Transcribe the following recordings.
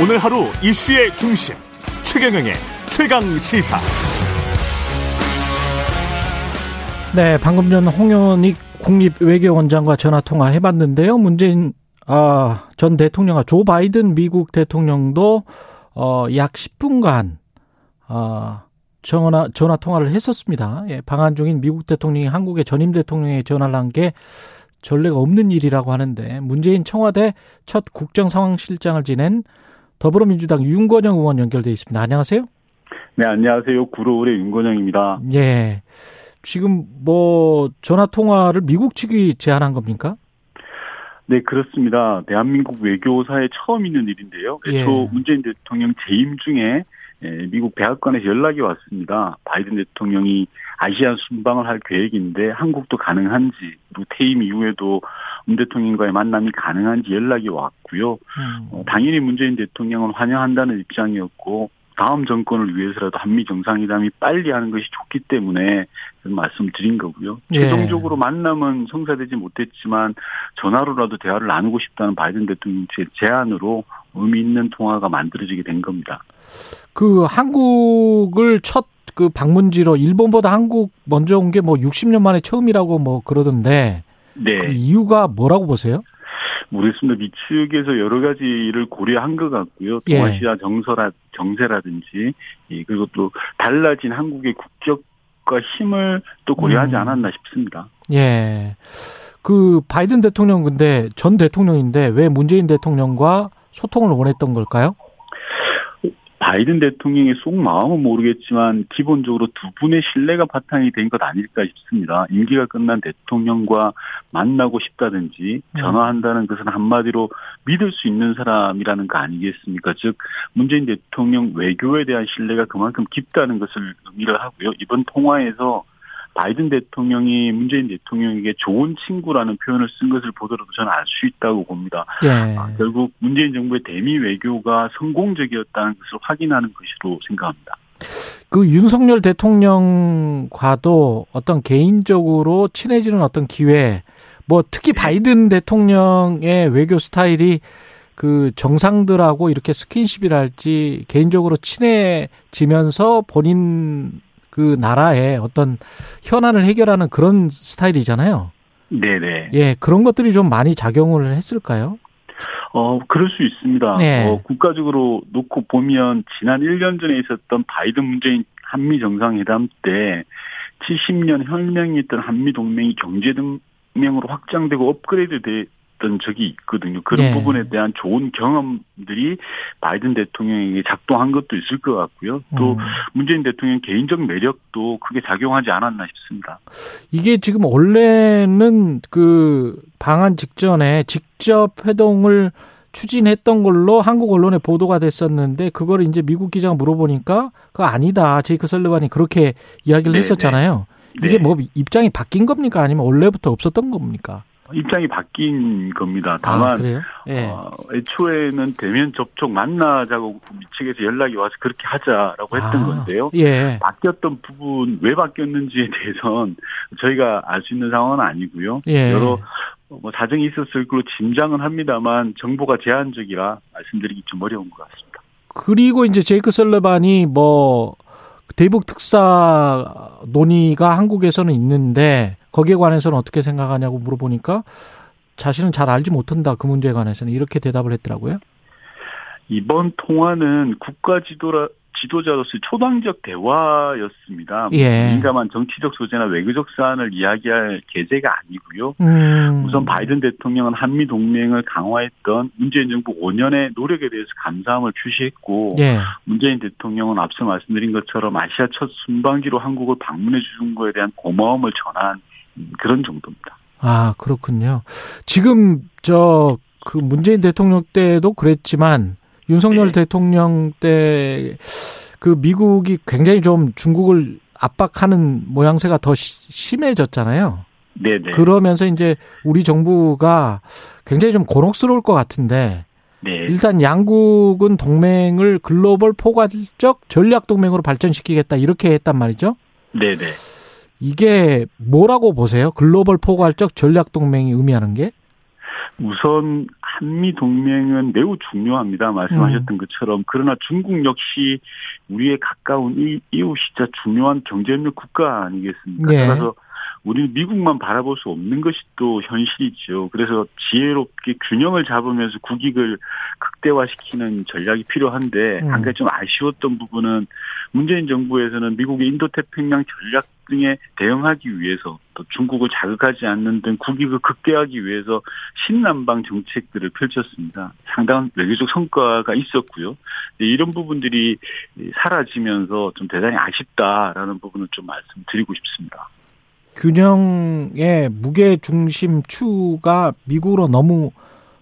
오늘 하루 이슈의 중심 최경영의 최강 시사. 네, 방금 전 홍현익 국립외교원장과 전화 통화 해봤는데요. 문재인 아, 전 대통령과 조 바이든 미국 대통령도 어, 약 10분간 아, 전화 전화 통화를 했었습니다. 예, 방한 중인 미국 대통령이 한국의 전임 대통령에 전화를 한게 전례가 없는 일이라고 하는데 문재인 청와대 첫 국정상황실장을 지낸 더불어민주당 윤건영 의원 연결돼 있습니다. 안녕하세요. 네, 안녕하세요. 구로울의 윤건영입니다. 예. 지금 뭐 전화 통화를 미국 측이 제안한 겁니까? 네, 그렇습니다. 대한민국 외교사에 처음 있는 일인데요. 애초 예. 문재인 대통령 재임 중에 예, 미국 백악관에서 연락이 왔습니다. 바이든 대통령이 아시안 순방을 할 계획인데 한국도 가능한지 그리고 퇴임 이후에도 문 대통령과의 만남이 가능한지 연락이 왔고요. 음. 어, 당연히 문재인 대통령은 환영한다는 입장이었고 다음 정권을 위해서라도 한미 정상회담이 빨리 하는 것이 좋기 때문에 말씀드린 거고요. 예. 최종적으로 만남은 성사되지 못했지만 전화로라도 대화를 나누고 싶다는 바이든 대통령 제 제안으로 의미 있는 통화가 만들어지게 된 겁니다. 그 한국을 첫 그 방문지로 일본보다 한국 먼저 온 게 뭐 60년 만에 처음이라고 뭐 그러던데 네. 그 이유가 뭐라고 보세요? 모르겠습니다. 미측에서 여러 가지 를 고려한 것 같고요. 예. 동아시아 정서라 정세라든지 그리고 또 달라진 한국의 국격과 힘을 또 고려하지 음. 않았나 싶습니다. 예. 그 바이든 대통령 근데 전 대통령인데 왜 문재인 대통령과 소통을 원했던 걸까요? 바이든 대통령의 속 마음은 모르겠지만 기본적으로 두 분의 신뢰가 바탕이 된 것 아닐까 싶습니다. 임기가 끝난 대통령과 만나고 싶다든지 음. 전화한다는 것은 한마디로 믿을 수 있는 사람이라는 거 아니겠습니까? 즉 문재인 대통령 외교에 대한 신뢰가 그만큼 깊다는 것을 의미를 하고요. 이번 통화에서 바이든 대통령이 문재인 대통령에게 좋은 친구라는 표현을 쓴 것을 보더라도 저는 알 수 있다고 봅니다. 예. 아, 결국 문재인 정부의 대미 외교가 성공적이었다는 것을 확인하는 것으로 생각합니다. 그 윤석열 대통령과도 어떤 개인적으로 친해지는 어떤 기회, 뭐 특히 네. 바이든 대통령의 외교 스타일이 그 정상들하고 이렇게 스킨십이랄지 개인적으로 친해지면서 본인 그 나라의 어떤 현안을 해결하는 그런 스타일이잖아요. 네네. 예, 그런 것들이 좀 많이 작용을 했을까요? 어, 그럴 수 있습니다. 네. 어, 국가적으로 놓고 보면 지난 1년 전에 있었던 바이든 문재인 한미 정상회담 때 70년 혁명이 있던 한미 동맹이 경제 동맹으로 확장되고 업그레이드 돼 있었던 적이 있거든요. 그런 네. 부분에 대한 좋은 경험들이 바이든 대통령에게 작동한 것도 있을 것 같고요. 또 음. 문재인 대통령 개인적 매력도 크게 작용하지 않았나 싶습니다. 이게 지금 원래는 그 방한 직전에 직접 회동을 추진했던 걸로 한국 언론에 보도가 됐었는데 그걸 이제 미국 기자가 물어보니까 그거 아니다. 제이크 설리반이 그렇게 이야기를 네네. 했었잖아요. 이게 네. 뭐 입장이 바뀐 겁니까? 아니면 원래부터 없었던 겁니까? 입장이 바뀐 겁니다. 다만 아, 예. 어, 애초에는 대면 접촉 만나자고 미측에서 연락이 와서 그렇게 하자라고 했던 아, 건데요. 예. 바뀌었던 부분 왜 바뀌었는지에 대해서는 저희가 알 수 있는 상황은 아니고요. 예. 여러 뭐 사정이 있었을 걸로 짐작은 합니다만 정보가 제한적이라 말씀드리기 좀 어려운 것 같습니다. 그리고 이제 제이크 설레반이 뭐 대북 특사 논의가 한국에서는 있는데 거기에 관해서는 어떻게 생각하냐고 물어보니까 자신은 잘 알지 못한다 그 문제에 관해서는 이렇게 대답을 했더라고요. 이번 통화는 국가 지도라 지도자로서의 초당적 대화였습니다. 예. 민감한 정치적 소재나 외교적 사안을 이야기할 계제가 아니고요. 음. 우선 바이든 대통령은 한미 동맹을 강화했던 문재인 정부 5년의 노력에 대해서 감사함을 표시했고 예. 문재인 대통령은 앞서 말씀드린 것처럼 아시아 첫 순방지로 한국을 방문해 주신 거에 대한 고마움을 전한 그런 정도입니다. 아 그렇군요. 지금 저 그 문재인 대통령 때도 그랬지만 윤석열 네. 대통령 때 그 미국이 굉장히 좀 중국을 압박하는 모양새가 더 심해졌잖아요. 네네. 그러면서 이제 우리 정부가 굉장히 좀 곤혹스러울 것 같은데 네. 일단 양국은 동맹을 글로벌 포괄적 전략 동맹으로 발전시키겠다 이렇게 했단 말이죠. 네네. 이게 뭐라고 보세요? 글로벌 포괄적 전략 동맹이 의미하는 게? 우선 한미 동맹은 매우 중요합니다. 말씀하셨던 음. 것처럼 그러나 중국 역시 우리의 가까운 이웃이자 중요한 경제협력 국가 아니겠습니까? 네. 따라서 우리는 미국만 바라볼 수 없는 것이 또 현실이죠. 그래서 지혜롭게 균형을 잡으면서 국익을 극대화시키는 전략이 필요한데 음. 한 가지 좀 아쉬웠던 부분은 문재인 정부에서는 미국의 인도태평양 전략 등에 대응하기 위해서 또 중국을 자극하지 않는 등 국익을 극대화하기 위해서 신남방 정책들을 펼쳤습니다. 상당한 외교적 성과가 있었고요. 이런 부분들이 사라지면서 좀 대단히 아쉽다라는 부분을 좀 말씀드리고 싶습니다. 균형의 무게 중심 추가 미국으로 너무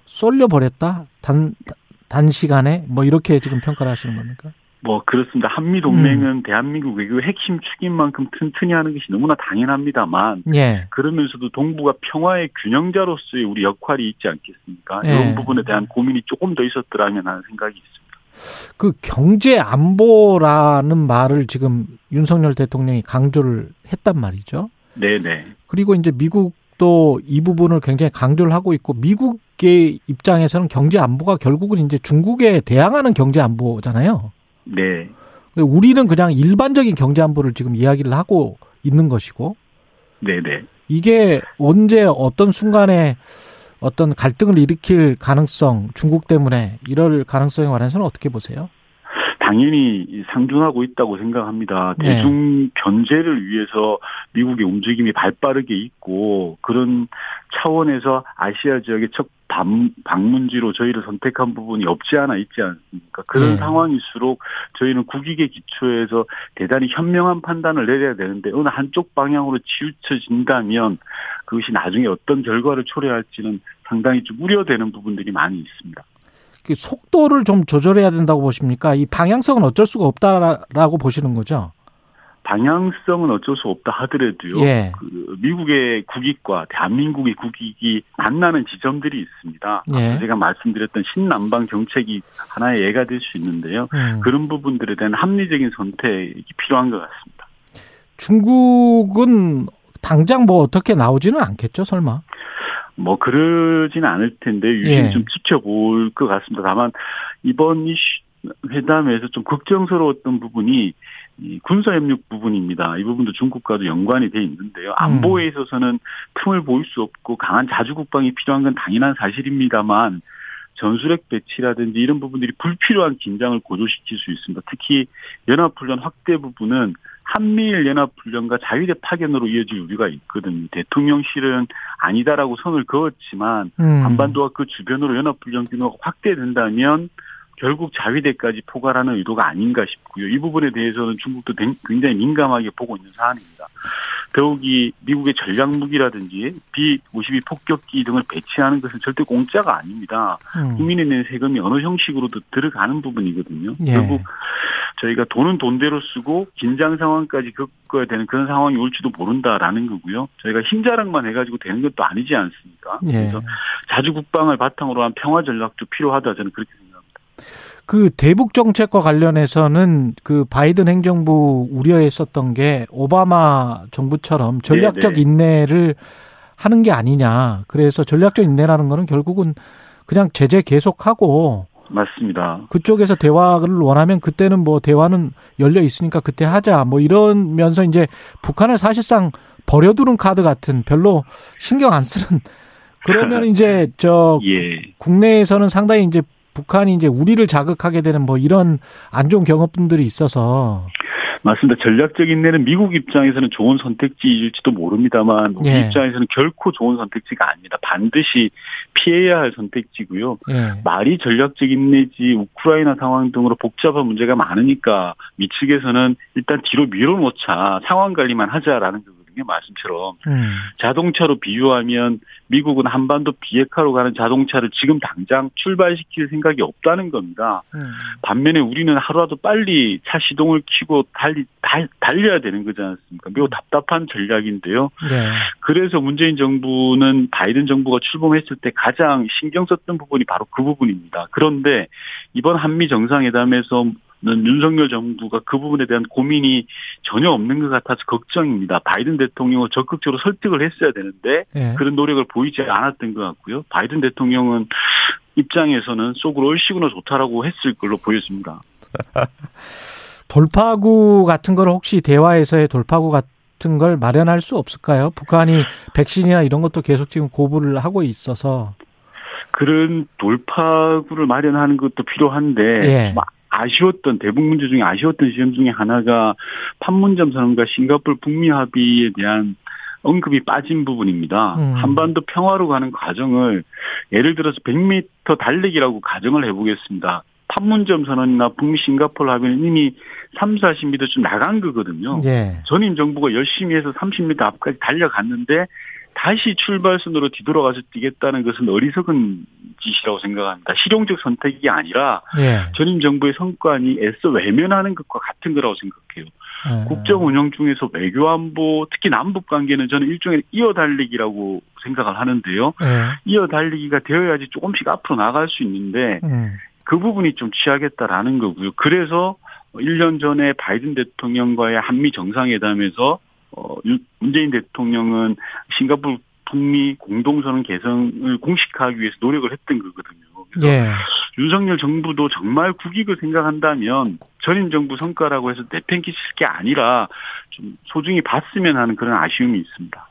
쏠려 버렸다. 단 단시간에 뭐 이렇게 지금 평가를 하시는 겁니까? 뭐 그렇습니다. 한미 동맹은 음. 대한민국 외교의 핵심 축인 만큼 튼튼히 하는 것이 너무나 당연합니다만 예. 그러면서도 동북아 평화의 균형자로서의 우리 역할이 있지 않겠습니까? 예. 이런 부분에 대한 고민이 조금 더 있었더라면 하는 생각이 있습니다. 그 경제 안보라는 말을 지금 윤석열 대통령이 강조를 했단 말이죠. 네네. 그리고 이제 미국도 이 부분을 굉장히 강조를 하고 있고 미국의 입장에서는 경제 안보가 결국은 이제 중국에 대항하는 경제 안보잖아요. 네. 우리는 그냥 일반적인 경제 안보를 지금 이야기를 하고 있는 것이고. 네네. 이게 언제 어떤 순간에 어떤 갈등을 일으킬 가능성, 중국 때문에 이럴 가능성에 관해서는 어떻게 보세요? 당연히 상존하고 있다고 생각합니다. 네. 대중 견제를 위해서 미국의 움직임이 발빠르게 있고 그런 차원에서 아시아 지역의 첫 방문지로 저희를 선택한 부분이 없지 않아 있지 않습니까? 그런 네. 상황일수록 저희는 국익의 기초에서 대단히 현명한 판단을 내려야 되는데 어느 한쪽 방향으로 치우쳐진다면 그것이 나중에 어떤 결과를 초래할지는 상당히 좀 우려되는 부분들이 많이 있습니다. 그 속도를 좀 조절해야 된다고 보십니까? 이 방향성은 어쩔 수가 없다라고 보시는 거죠? 방향성은 어쩔 수 없다 하더라도요. 예. 그 미국의 국익과 대한민국의 국익이 만나는 지점들이 있습니다. 예. 제가 말씀드렸던 신남방 정책이 하나의 예가 될 수 있는데요. 음. 그런 부분들에 대한 합리적인 선택이 필요한 것 같습니다. 중국은 당장 뭐 어떻게 나오지는 않겠죠, 설마? 뭐 그러지는 않을 텐데 유심히 예. 좀 지켜볼 것 같습니다. 다만 이번 이 회담에서 좀 걱정스러웠던 부분이 이 군사협력 부분입니다. 이 부분도 중국과도 연관이 돼 있는데요. 안보에 음. 있어서는 틈을 보일 수 없고 강한 자주국방이 필요한 건 당연한 사실입니다만 전술핵 배치라든지 이런 부분들이 불필요한 긴장을 고조시킬 수 있습니다. 특히 연합훈련 확대 부분은 한미일 연합훈련과 자위대 파견으로 이어질 우리가 있거든요. 대통령실은 아니다라고 선을 그었지만 음. 한반도와 그 주변으로 연합훈련 규모가 확대된다면 결국 자위대까지 포괄하는 의도가 아닌가 싶고요. 이 부분에 대해서는 중국도 굉장히 민감하게 보고 있는 사안입니다. 더욱이 미국의 전략 무기라든지 B-52 폭격기 등을 배치하는 것은 절대 공짜가 아닙니다. 음. 국민이 낸 세금이 어느 형식으로도 들어가는 부분이거든요. 예. 결국 저희가 돈은 돈대로 쓰고 긴장 상황까지 겪어야 되는 그런 상황이 올지도 모른다라는 거고요. 저희가 힘 자랑만 해가지고 되는 것도 아니지 않습니까? 예. 그래서 자주 국방을 바탕으로 한 평화 전략도 필요하다 저는 그렇게 생각합니다. 그 대북 정책과 관련해서는 그 바이든 행정부 우려했었던 게 오바마 정부처럼 전략적 네네. 인내를 하는 게 아니냐. 그래서 전략적 인내라는 거는 결국은 그냥 제재 계속하고 맞습니다. 그쪽에서 대화를 원하면 그때는 뭐 대화는 열려 있으니까 그때 하자. 뭐 이러면서 이제 북한을 사실상 버려두는 카드 같은 별로 신경 안 쓰는 그러면 이제 저 예. 국내에서는 상당히 이제 북한이 이제 우리를 자극하게 되는 뭐 이런 안 좋은 경험들이 있어서 맞습니다. 전략적인 내는 미국 입장에서는 좋은 선택지일지도 모릅니다만 우리 예. 입장에서는 결코 좋은 선택지가 아닙니다. 반드시 피해야 할 선택지고요. 예. 말이 전략적인 내지 우크라이나 상황 등으로 복잡한 문제가 많으니까 미측에서는 일단 뒤로 밀어놓자 상황 관리만 하자라는 거거든요. 말씀처럼 음. 자동차로 비유하면 미국은 한반도 비핵화로 가는 자동차를 지금 당장 출발시킬 생각이 없다는 겁니다. 음. 반면에 우리는 하루라도 빨리 차 시동을 켜고 달리 달, 달려야 되는 거지 않습니까? 매우 답답한 전략인데요. 네. 그래서 문재인 정부는 바이든 정부가 출범했을 때 가장 신경 썼던 부분이 바로 그 부분입니다. 그런데 이번 한미 정상회담에서 윤석열 정부가 그 부분에 대한 고민이 전혀 없는 것 같아서 걱정입니다. 바이든 대통령을 적극적으로 설득을 했어야 되는데 네. 그런 노력을 보이지 않았던 것 같고요. 바이든 대통령은 입장에서는 속으로 얼씨구나 좋다라고 했을 걸로 보여집니다. 돌파구 같은 걸 혹시 대화에서의 돌파구 같은 걸 마련할 수 없을까요? 북한이 백신이나 이런 것도 계속 지금 고부를 하고 있어서 그런 돌파구를 마련하는 것도 필요한데 예. 아쉬웠던 대북 문제 중에 아쉬웠던 시험 중에 하나가 판문점 선언과 싱가폴 북미 합의에 대한 언급이 빠진 부분입니다. 음. 한반도 평화로 가는 과정을 예를 들어서 100m 달리기라고 가정을 해보겠습니다. 판문점 선언이나 북미 싱가폴 합의는 이미 3, 40m 좀 나간 거거든요. 예. 전임 정부가 열심히 해서 30m 앞까지 달려갔는데 다시 출발선으로 뒤돌아가서 뛰겠다는 것은 어리석은 짓이라고 생각합니다. 실용적 선택이 아니라 예. 전임 정부의 성과니 애써 외면하는 것과 같은 거라고 생각해요. 예. 국정 운영 중에서 외교 안보 특히 남북 관계는 저는 일종의 이어달리기라고 생각을 하는데요. 예. 이어달리기가 되어야지 조금씩 앞으로 나갈 수 있는데 음. 그 부분이 좀 취하겠다라는 거고요. 그래서 1년 전에 바이든 대통령과의 한미 정상회담에서 어, 문재인 대통령은 싱가포르 북미 공동선언 개성을 공식화하기 위해서 노력을 했던 거거든요. 그래서 예. 윤석열 정부도 정말 국익을 생각한다면 전임 정부 성과라고 해서 내팽개칠 게 아니라 좀 소중히 봤으면 하는 그런 아쉬움이 있습니다.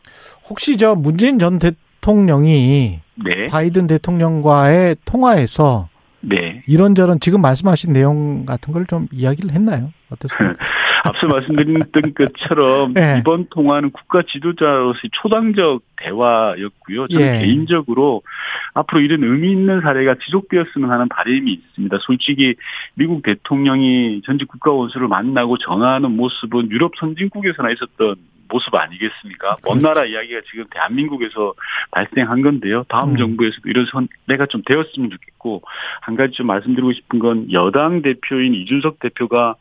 혹시 저 문재인 전 대통령이 네. 바이든 대통령과의 통화에서 네. 이런저런 지금 말씀하신 내용 같은 걸 좀 이야기를 했나요? 어떻습니까? 앞서 말씀드렸던 것처럼 네. 이번 통화는 국가 지도자로서의 초당적 대화였고요. 저는 예. 개인적으로 앞으로 이런 의미 있는 사례가 지속되었으면 하는 바람이 있습니다. 솔직히 미국 대통령이 전직 국가 원수를 만나고 전화하는 모습은 유럽 선진국에서나 있었던 모습 아니겠습니까? 그렇죠. 먼 나라 이야기가 지금 대한민국에서 발생한 건데요. 다음 음. 정부에서도 이런 선례가 좀 되었으면 좋겠고 한 가지 좀 말씀드리고 싶은 건 여당 대표인 이준석 대표가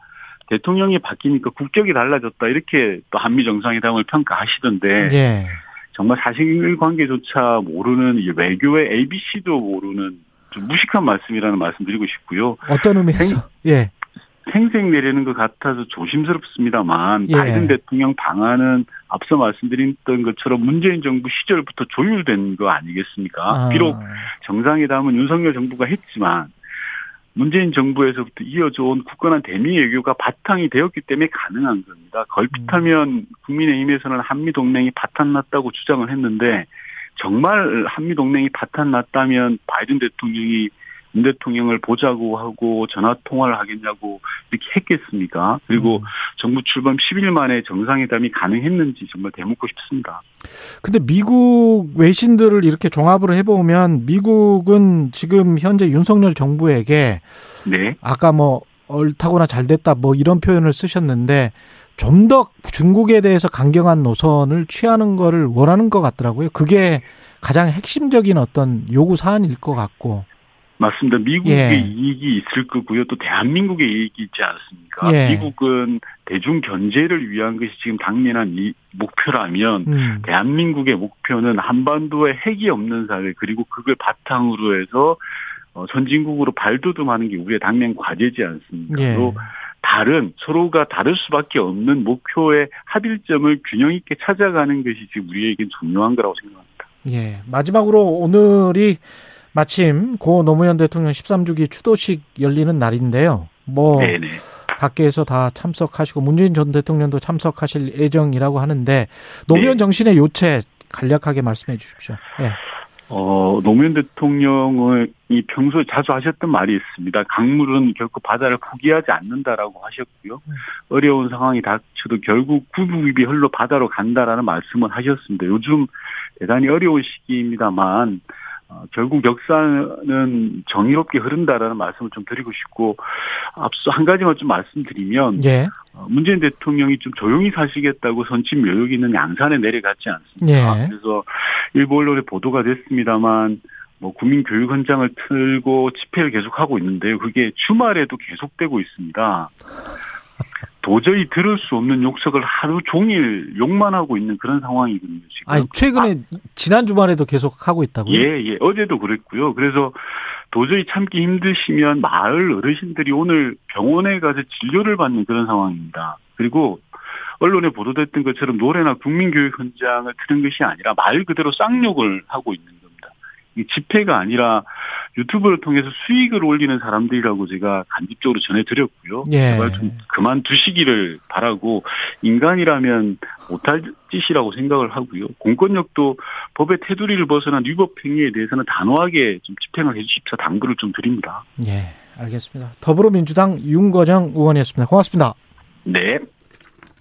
대통령이 바뀌니까 국격이 달라졌다 이렇게 또 한미 정상회담을 평가하시던데 예. 정말 사실관계조차 모르는 외교의 ABC도 모르는 좀 무식한 말씀이라는 말씀 드리고 싶고요. 어떤 의미에서? 생, 예. 생생 내리는 것 같아서 조심스럽습니다만 예. 바이든 대통령 방안은 앞서 말씀드렸던 것처럼 문재인 정부 시절부터 조율된 거 아니겠습니까? 아. 비록 정상회담은 윤석열 정부가 했지만 문재인 정부에서부터 이어져 온 굳건한 대미 외교가 바탕이 되었기 때문에 가능한 겁니다. 걸핏하면 음. 국민의힘에서는 한미 동맹이 바탕났다고 주장을 했는데 정말 한미 동맹이 바탕났다면 바이든 대통령이 윤 대통령을 보자고 하고 전화 통화를 하겠냐고 이렇게 했겠습니까? 그리고 음. 정부 출범 10일 만에 정상회담이 가능했는지 정말 대묻고 싶습니다. 근데 미국 외신들을 이렇게 종합을 해보면 미국은 지금 현재 윤석열 정부에게 네. 아까 뭐 옳다거나 잘 됐다 뭐 이런 표현을 쓰셨는데 좀 더 중국에 대해서 강경한 노선을 취하는 거를 원하는 것 같더라고요. 그게 가장 핵심적인 어떤 요구 사안일 것 같고 맞습니다. 미국의 예. 이익이 있을 거고요. 또 대한민국의 이익이 있지 않습니까? 예. 미국은 대중 견제를 위한 것이 지금 당면한 이 목표라면 음. 대한민국의 목표는 한반도에 핵이 없는 사회 그리고 그걸 바탕으로 해서 어, 선진국으로 발돋움하는 게 우리의 당면 과제지 않습니까? 예. 또 다른 서로가 다를 수밖에 없는 목표의 합일점을 균형 있게 찾아가는 것이 지금 우리에겐 중요한 거라고 생각합니다. 예. 마지막으로 오늘이 마침 고 노무현 대통령 13주기 추도식 열리는 날인데요. 뭐 네네. 밖에서 다 참석하시고 문재인 전 대통령도 참석하실 예정이라고 하는데 노무현 네. 정신의 요체 간략하게 말씀해 주십시오. 네. 어, 노무현 대통령이 평소에 자주 하셨던 말이 있습니다. 강물은 결코 바다를 포기하지 않는다라고 하셨고요. 음. 어려운 상황이 닥쳐도 결국 구부입이 흘러 바다로 간다라는 말씀을 하셨습니다. 요즘 대단히 어려운 시기입니다만 어, 결국 역사는 정의롭게 흐른다라는 말씀을 좀 드리고 싶고 앞서 한 가지만 좀 말씀드리면 예. 어, 문재인 대통령이 좀 조용히 사시겠다고 선친 묘역이 있는 양산에 내려갔지 않습니까? 예. 그래서 일부 언론에 보도가 됐습니다만 뭐 국민 교육헌장을 틀고 집회를 계속하고 있는데요. 그게 주말에도 계속되고 있습니다. 도저히 들을 수 없는 욕석을 하루 종일 욕만 하고 있는 그런 상황이거든요. 지금. 아니 최근에 아, 지난 주말에도 계속 하고 있다고요? 예, 예. 어제도 그랬고요. 그래서 도저히 참기 힘드시면 마을 어르신들이 오늘 병원에 가서 진료를 받는 그런 상황입니다. 그리고 언론에 보도됐던 것처럼 노래나 국민교육 현장을 트는 것이 아니라 말 그대로 쌍욕을 하고 있는 집회가 아니라 유튜브를 통해서 수익을 올리는 사람들이라고 제가 간접적으로 전해드렸고요. 예. 제발 좀 그만 두시기를 바라고 인간이라면 못할 짓이라고 생각을 하고요. 공권력도 법의 테두리를 벗어난 위법 행위에 대해서는 단호하게 좀 집행을 해주십사 당부를 좀 드립니다. 예, 알겠습니다. 더불어민주당 윤거정 의원이었습니다. 고맙습니다. 네.